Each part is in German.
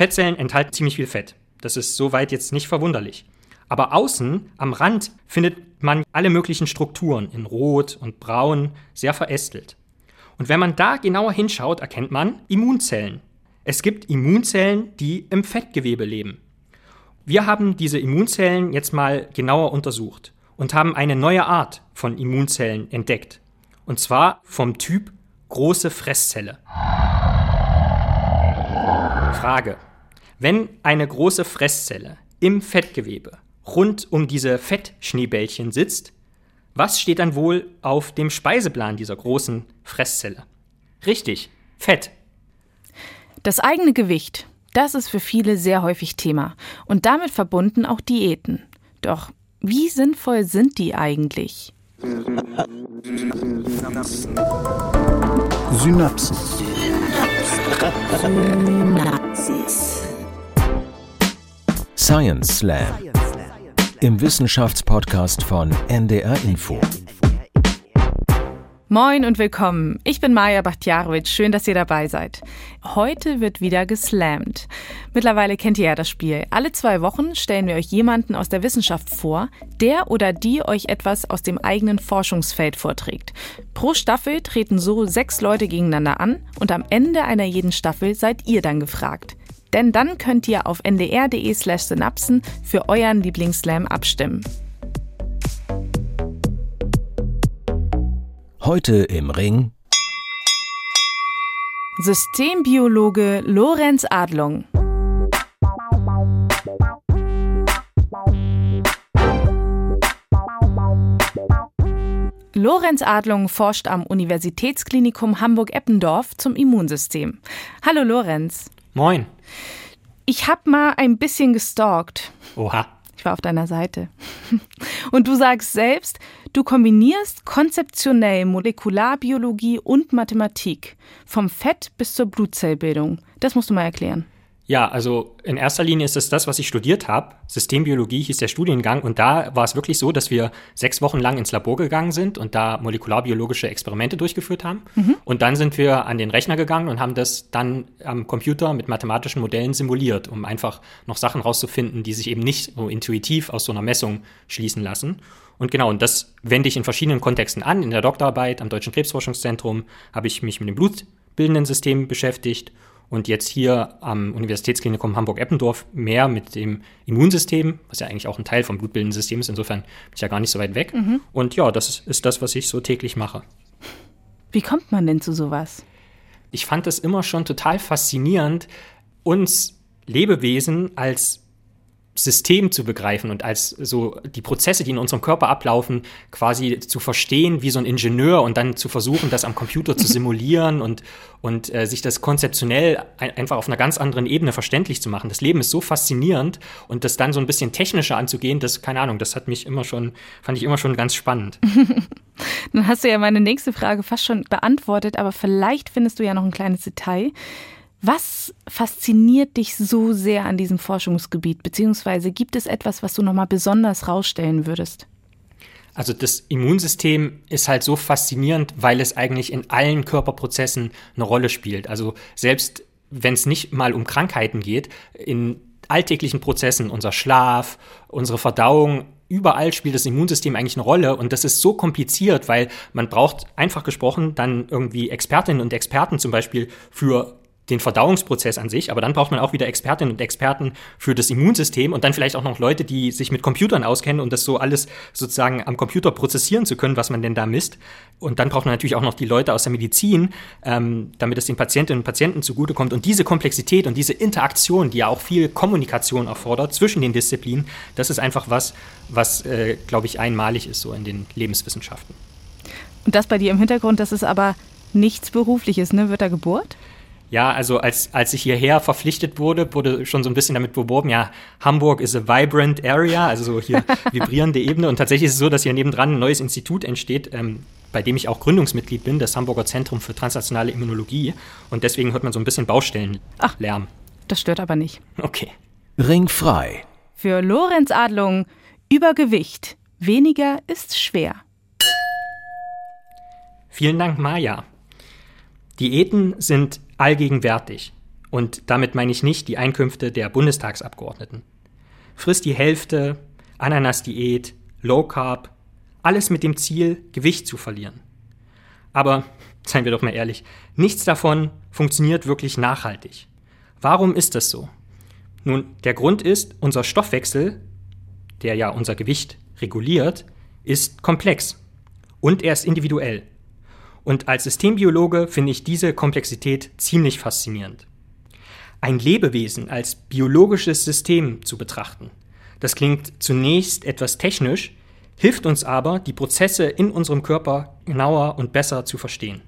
Fettzellen enthalten ziemlich viel Fett. Das ist soweit jetzt nicht verwunderlich. Aber außen, am Rand, findet man alle möglichen Strukturen in Rot und Braun, sehr verästelt. Und wenn man da genauer hinschaut, erkennt man Immunzellen. Es gibt Immunzellen, die im Fettgewebe leben. Wir haben diese Immunzellen jetzt mal genauer untersucht und haben eine neue Art von Immunzellen entdeckt. Und zwar vom Typ große Fresszelle. Frage. Wenn eine große Fresszelle im Fettgewebe rund um diese Fettschneebällchen sitzt, was steht dann wohl auf dem Speiseplan dieser großen Fresszelle? Richtig, Fett. Das eigene Gewicht, das ist für viele sehr häufig Thema und damit verbunden auch Diäten. Doch wie sinnvoll sind die eigentlich? Synapsen. Synapsis. Science Slam. Im Wissenschaftspodcast von NDR Info. Moin und willkommen. Ich bin Maja Bachtjarowitsch. Schön, dass ihr dabei seid. Heute wird wieder geslammt. Mittlerweile kennt ihr ja das Spiel. Alle zwei Wochen stellen wir euch jemanden aus der Wissenschaft vor, der oder die euch etwas aus dem eigenen Forschungsfeld vorträgt. Pro Staffel treten so sechs Leute gegeneinander an und am Ende einer jeden Staffel seid ihr dann gefragt. Denn dann könnt ihr auf ndr.de slash synapsen für euren Lieblingsslam abstimmen. Heute im Ring Systembiologe Lorenz Adlung. Lorenz Adlung forscht am Universitätsklinikum Hamburg-Eppendorf zum Immunsystem. Hallo Lorenz. Moin. Ich habe mal ein bisschen gestalkt. Oha. Ich war auf deiner Seite. Und du sagst selbst, du kombinierst konzeptionell Molekularbiologie und Mathematik. Vom Fett bis zur Blutzellbildung. Das musst du mal erklären. Ja, also in erster Linie ist es das, was ich studiert habe. Systembiologie hieß der Studiengang und da war es wirklich so, dass wir sechs Wochen lang ins Labor gegangen sind und da molekularbiologische Experimente durchgeführt haben. Mhm. Und dann sind wir an den Rechner gegangen und haben das dann am Computer mit mathematischen Modellen simuliert, um einfach noch Sachen rauszufinden, die sich eben nicht so intuitiv aus so einer Messung schließen lassen. Und genau, und das wende ich in verschiedenen Kontexten an. In der Doktorarbeit am Deutschen Krebsforschungszentrum habe ich mich mit dem blutbildenden System beschäftigt und jetzt hier am Universitätsklinikum Hamburg-Eppendorf mehr mit dem Immunsystem, was ja eigentlich auch ein Teil vom blutbildenden System ist. Insofern bin ich ja gar nicht so weit weg. Mhm. Und ja, das ist das, was ich so täglich mache. Wie kommt man denn zu sowas? Ich fand es immer schon total faszinierend, uns Lebewesen als System zu begreifen und als so die Prozesse, die in unserem Körper ablaufen, quasi zu verstehen wie so ein Ingenieur und dann zu versuchen, das am Computer zu simulieren und, und äh, sich das konzeptionell ein, einfach auf einer ganz anderen Ebene verständlich zu machen. Das Leben ist so faszinierend und das dann so ein bisschen technischer anzugehen, das, keine Ahnung, das hat mich immer schon, fand ich immer schon ganz spannend. Dann hast du ja meine nächste Frage fast schon beantwortet, aber vielleicht findest du ja noch ein kleines Detail. Was fasziniert dich so sehr an diesem Forschungsgebiet? Beziehungsweise gibt es etwas, was du nochmal besonders rausstellen würdest? Also das Immunsystem ist halt so faszinierend, weil es eigentlich in allen Körperprozessen eine Rolle spielt. Also selbst wenn es nicht mal um Krankheiten geht, in alltäglichen Prozessen, unser Schlaf, unsere Verdauung, überall spielt das Immunsystem eigentlich eine Rolle und das ist so kompliziert, weil man braucht einfach gesprochen dann irgendwie Expertinnen und Experten zum Beispiel für den Verdauungsprozess an sich, aber dann braucht man auch wieder Expertinnen und Experten für das Immunsystem und dann vielleicht auch noch Leute, die sich mit Computern auskennen und das so alles sozusagen am Computer prozessieren zu können, was man denn da misst. Und dann braucht man natürlich auch noch die Leute aus der Medizin, ähm, damit es den Patientinnen und Patienten zugutekommt. Und diese Komplexität und diese Interaktion, die ja auch viel Kommunikation erfordert zwischen den Disziplinen, das ist einfach was, was, äh, glaube ich, einmalig ist so in den Lebenswissenschaften. Und das bei dir im Hintergrund, das ist aber nichts Berufliches, ne? Wird da gebohrt? Ja, also als, als ich hierher verpflichtet wurde, wurde schon so ein bisschen damit beworben, ja, Hamburg is a vibrant area, also so hier vibrierende Ebene. Und tatsächlich ist es so, dass hier nebendran ein neues Institut entsteht, ähm, bei dem ich auch Gründungsmitglied bin, das Hamburger Zentrum für transnationale Immunologie. Und deswegen hört man so ein bisschen Baustellenlärm. Ach, das stört aber nicht. Okay. Ringfrei. Für Lorenz Adlung Übergewicht. Weniger ist schwer. Vielen Dank, Maja. Diäten sind allgegenwärtig. Und damit meine ich nicht die Einkünfte der Bundestagsabgeordneten. Frisst die Hälfte, Ananas-Diät, Low Carb, alles mit dem Ziel, Gewicht zu verlieren. Aber, seien wir doch mal ehrlich, nichts davon funktioniert wirklich nachhaltig. Warum ist das so? Nun, der Grund ist, unser Stoffwechsel, der ja unser Gewicht reguliert, ist komplex und er ist individuell. Und als Systembiologe finde ich diese Komplexität ziemlich faszinierend. Ein Lebewesen als biologisches System zu betrachten, das klingt zunächst etwas technisch, hilft uns aber, die Prozesse in unserem Körper genauer und besser zu verstehen.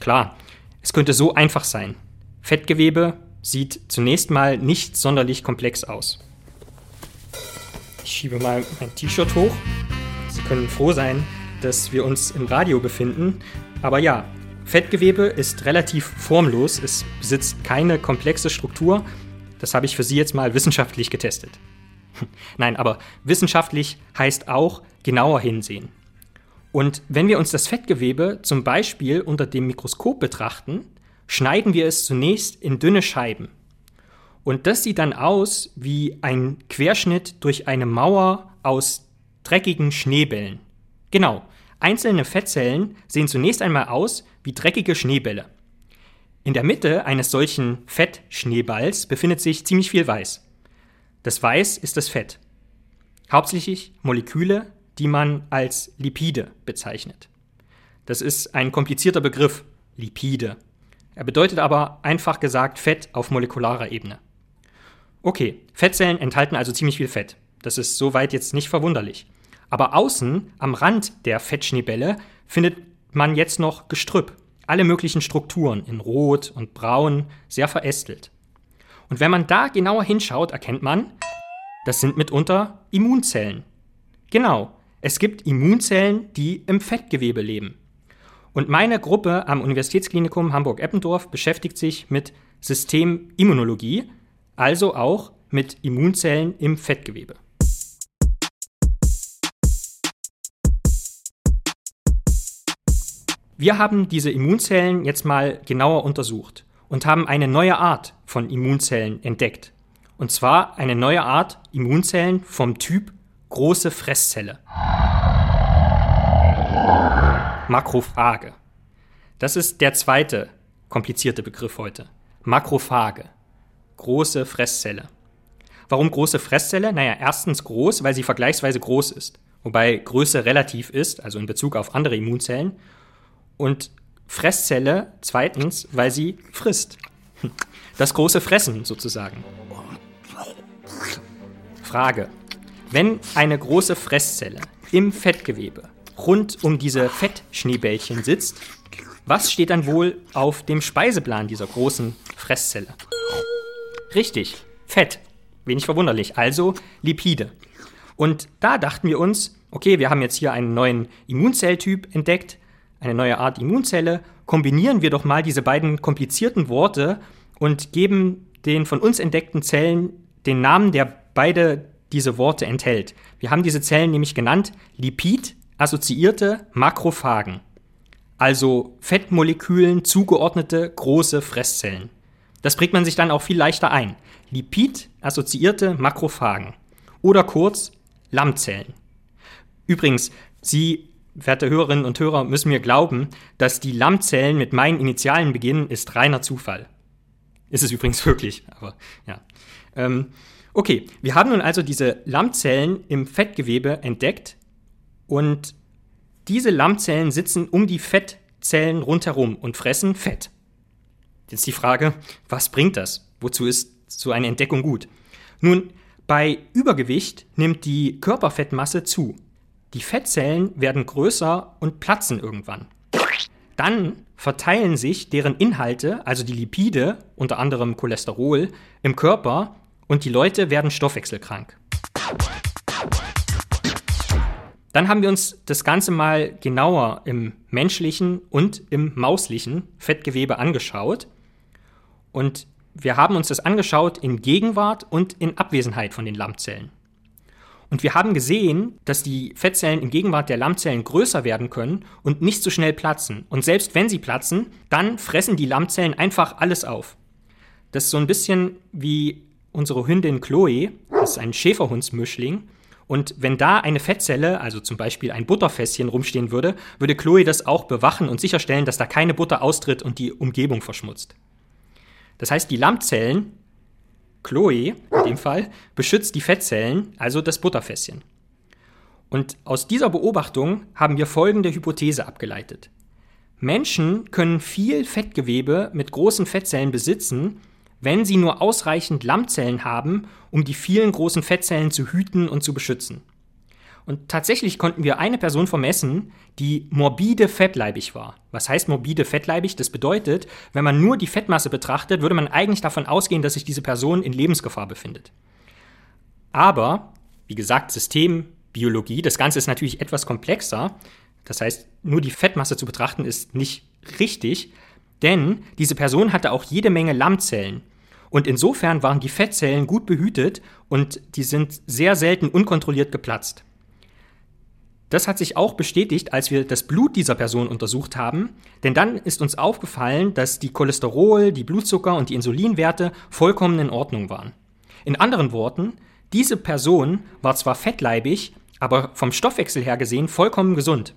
Klar, es könnte so einfach sein. Fettgewebe sieht zunächst mal nicht sonderlich komplex aus. Ich schiebe mal mein T-Shirt hoch. Sie können froh sein, dass wir uns im Radio befinden. Aber ja, Fettgewebe ist relativ formlos. Es besitzt keine komplexe Struktur. Das habe ich für Sie jetzt mal wissenschaftlich getestet. Nein, aber wissenschaftlich heißt auch genauer hinsehen. Und wenn wir uns das Fettgewebe zum Beispiel unter dem Mikroskop betrachten, schneiden wir es zunächst in dünne Scheiben. Und das sieht dann aus wie ein Querschnitt durch eine Mauer aus dreckigen Schneebällen. Genau, einzelne Fettzellen sehen zunächst einmal aus wie dreckige Schneebälle. In der Mitte eines solchen Fettschneeballs befindet sich ziemlich viel Weiß. Das Weiß ist das Fett. Hauptsächlich Moleküle, die man als Lipide bezeichnet. Das ist ein komplizierter Begriff, Lipide. Er bedeutet aber einfach gesagt Fett auf molekularer Ebene. Okay, Fettzellen enthalten also ziemlich viel Fett. Das ist soweit jetzt nicht verwunderlich. Aber außen, am Rand der Fettschneebälle, findet man jetzt noch Gestrüpp. Alle möglichen Strukturen in Rot und Braun, sehr verästelt. Und wenn man da genauer hinschaut, erkennt man, das sind mitunter Immunzellen. Genau, es gibt Immunzellen, die im Fettgewebe leben. Und meine Gruppe am Universitätsklinikum Hamburg-Eppendorf beschäftigt sich mit Systemimmunologie, also auch mit Immunzellen im Fettgewebe. Wir haben diese Immunzellen jetzt mal genauer untersucht und haben eine neue Art von Immunzellen entdeckt. Und zwar eine neue Art Immunzellen vom Typ große Fresszelle. Makrophage. Das ist der zweite komplizierte Begriff heute. Makrophage. Große Fresszelle. Warum große Fresszelle? Naja, erstens groß, weil sie vergleichsweise groß ist. Wobei Größe relativ ist, also in Bezug auf andere Immunzellen. Und Fresszelle zweitens, weil sie frisst. Das große Fressen sozusagen. Frage. Wenn eine große Fresszelle im Fettgewebe rund um diese Fettschneebällchen sitzt, was steht dann wohl auf dem Speiseplan dieser großen Fresszelle? Richtig, Fett. Wenig verwunderlich. Also Lipide. Und da dachten wir uns, okay, wir haben jetzt hier einen neuen Immunzelltyp entdeckt, eine neue Art Immunzelle. Kombinieren wir doch mal diese beiden komplizierten Worte und geben den von uns entdeckten Zellen den Namen, der beide diese Worte enthält. Wir haben diese Zellen nämlich genannt Lipid-assoziierte Makrophagen, also Fettmolekülen zugeordnete große Fresszellen. Das bringt man sich dann auch viel leichter ein. Lipid-assoziierte Makrophagen oder kurz Lammzellen. Übrigens, Sie, werte Hörerinnen und Hörer, müssen mir glauben, dass die Lammzellen mit meinen Initialen beginnen, ist reiner Zufall. Ist es übrigens wirklich, aber ja. Ähm, Okay, wir haben nun also diese Lammzellen im Fettgewebe entdeckt und diese Lammzellen sitzen um die Fettzellen rundherum und fressen Fett. Jetzt die Frage, was bringt das? Wozu ist so eine Entdeckung gut? Nun, bei Übergewicht nimmt die Körperfettmasse zu. Die Fettzellen werden größer und platzen irgendwann. Dann verteilen sich deren Inhalte, also die Lipide, unter anderem Cholesterol, im Körper und die Leute werden stoffwechselkrank. Dann haben wir uns das Ganze mal genauer im menschlichen und im mauslichen Fettgewebe angeschaut. Und wir haben uns das angeschaut in Gegenwart und in Abwesenheit von den Lammzellen. Und wir haben gesehen, dass die Fettzellen in Gegenwart der Lammzellen größer werden können und nicht so schnell platzen. Und selbst wenn sie platzen, dann fressen die Lammzellen einfach alles auf. Das ist so ein bisschen wie unsere Hündin Chloe, das ist ein Schäferhundsmischling. Und wenn da eine Fettzelle, also zum Beispiel ein Butterfässchen rumstehen würde, würde Chloe das auch bewachen und sicherstellen, dass da keine Butter austritt und die Umgebung verschmutzt. Das heißt, die Lammzellen Chloe in dem Fall, beschützt die Fettzellen, also das Butterfässchen. Und aus dieser Beobachtung haben wir folgende Hypothese abgeleitet. Menschen können viel Fettgewebe mit großen Fettzellen besitzen, wenn sie nur ausreichend Lammzellen haben, um die vielen großen Fettzellen zu hüten und zu beschützen. Und tatsächlich konnten wir eine Person vermessen, die morbide fettleibig war. Was heißt morbide fettleibig? Das bedeutet, wenn man nur die Fettmasse betrachtet, würde man eigentlich davon ausgehen, dass sich diese Person in Lebensgefahr befindet. Aber, wie gesagt, Systembiologie, das Ganze ist natürlich etwas komplexer. Das heißt, nur die Fettmasse zu betrachten ist nicht richtig, denn diese Person hatte auch jede Menge Lammzellen. Und insofern waren die Fettzellen gut behütet und die sind sehr selten unkontrolliert geplatzt. Das hat sich auch bestätigt, als wir das Blut dieser Person untersucht haben, denn dann ist uns aufgefallen, dass die Cholesterol, die Blutzucker und die Insulinwerte vollkommen in Ordnung waren. In anderen Worten, diese Person war zwar fettleibig, aber vom Stoffwechsel her gesehen vollkommen gesund.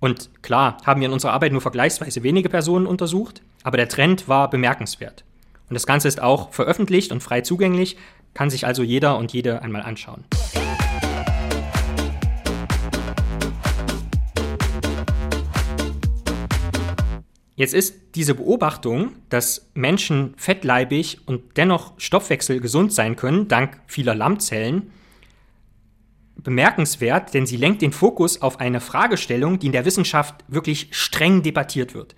Und klar, haben wir in unserer Arbeit nur vergleichsweise wenige Personen untersucht, aber der Trend war bemerkenswert. Und das Ganze ist auch veröffentlicht und frei zugänglich, kann sich also jeder und jede einmal anschauen. Jetzt ist diese Beobachtung, dass Menschen fettleibig und dennoch Stoffwechsel gesund sein können, dank vieler Lammzellen, bemerkenswert, denn sie lenkt den Fokus auf eine Fragestellung, die in der Wissenschaft wirklich streng debattiert wird.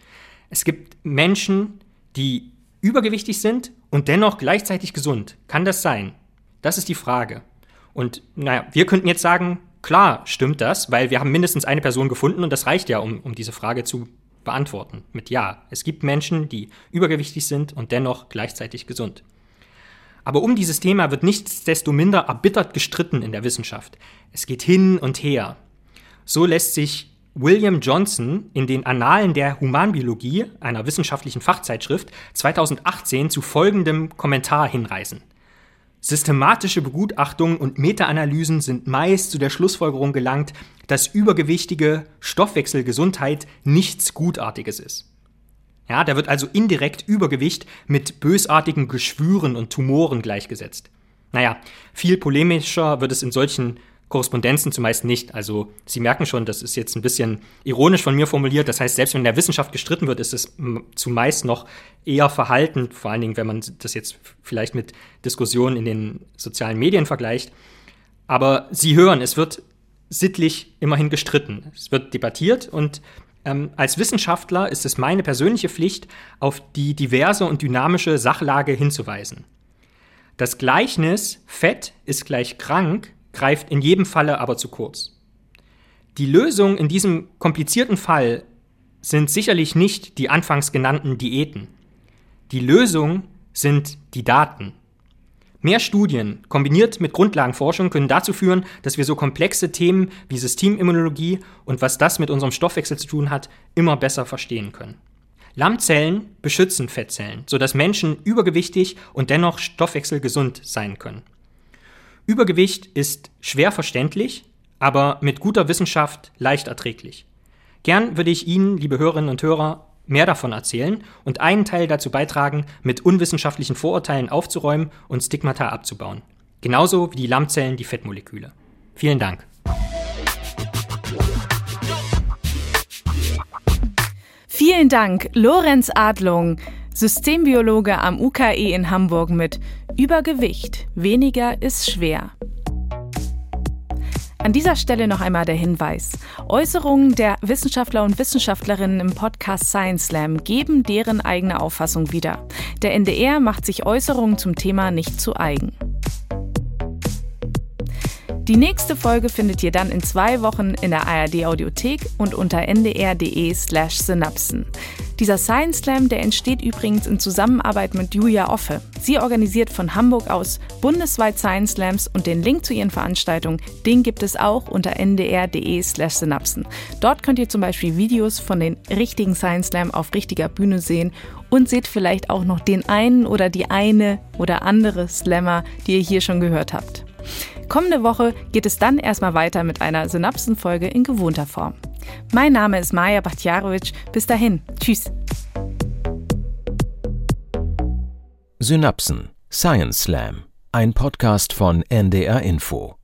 Es gibt Menschen, die übergewichtig sind und dennoch gleichzeitig gesund. Kann das sein? Das ist die Frage. Und naja, wir könnten jetzt sagen, klar stimmt das, weil wir haben mindestens eine Person gefunden und das reicht ja, um, um diese Frage zu beantworten mit Ja. Es gibt Menschen, die übergewichtig sind und dennoch gleichzeitig gesund. Aber um dieses Thema wird nichtsdestominder erbittert gestritten in der Wissenschaft. Es geht hin und her. So lässt sich William Johnson in den Annalen der Humanbiologie, einer wissenschaftlichen Fachzeitschrift, 2018 zu folgendem Kommentar hinreißen. Systematische Begutachtungen und Meta-Analysen sind meist zu der Schlussfolgerung gelangt, dass übergewichtige Stoffwechselgesundheit nichts Gutartiges ist. Ja, da wird also indirekt Übergewicht mit bösartigen Geschwüren und Tumoren gleichgesetzt. Naja, viel polemischer wird es in solchen Korrespondenzen zumeist nicht. Also Sie merken schon, das ist jetzt ein bisschen ironisch von mir formuliert. Das heißt, selbst wenn in der Wissenschaft gestritten wird, ist es zumeist noch eher verhalten, vor allen Dingen, wenn man das jetzt vielleicht mit Diskussionen in den sozialen Medien vergleicht. Aber Sie hören, es wird sittlich immerhin gestritten. Es wird debattiert und ähm, als Wissenschaftler ist es meine persönliche Pflicht, auf die diverse und dynamische Sachlage hinzuweisen. Das Gleichnis Fett ist gleich krank greift in jedem Falle aber zu kurz. Die Lösung in diesem komplizierten Fall sind sicherlich nicht die anfangs genannten Diäten. Die Lösung sind die Daten. Mehr Studien kombiniert mit Grundlagenforschung können dazu führen, dass wir so komplexe Themen wie Systemimmunologie und was das mit unserem Stoffwechsel zu tun hat, immer besser verstehen können. Lammzellen beschützen Fettzellen, sodass Menschen übergewichtig und dennoch stoffwechselgesund sein können. Übergewicht ist schwer verständlich, aber mit guter Wissenschaft leicht erträglich. Gern würde ich Ihnen, liebe Hörerinnen und Hörer, mehr davon erzählen und einen Teil dazu beitragen, mit unwissenschaftlichen Vorurteilen aufzuräumen und Stigmata abzubauen. Genauso wie die Lammzellen die Fettmoleküle. Vielen Dank. Vielen Dank, Lorenz Adlung, Systembiologe am UKE in Hamburg mit Übergewicht. Weniger ist schwer. An dieser Stelle noch einmal der Hinweis. Äußerungen der Wissenschaftler und Wissenschaftlerinnen im Podcast Science Slam geben deren eigene Auffassung wieder. Der NDR macht sich Äußerungen zum Thema nicht zu eigen. Die nächste Folge findet ihr dann in zwei Wochen in der ARD Audiothek und unter ndr.de slash synapsen. Dieser Science Slam, der entsteht übrigens in Zusammenarbeit mit Julia Offe. Sie organisiert von Hamburg aus bundesweit Science Slams und den Link zu ihren Veranstaltungen, den gibt es auch unter ndr.de slash synapsen. Dort könnt ihr zum Beispiel Videos von den richtigen Science Slam auf richtiger Bühne sehen und seht vielleicht auch noch den einen oder die eine oder andere Slammer, die ihr hier schon gehört habt. Kommende Woche geht es dann erstmal weiter mit einer Synapsenfolge in gewohnter Form. Mein Name ist Maja Bachtjarovic. Bis dahin. Tschüss. Synapsen Science Slam, ein Podcast von NDR Info.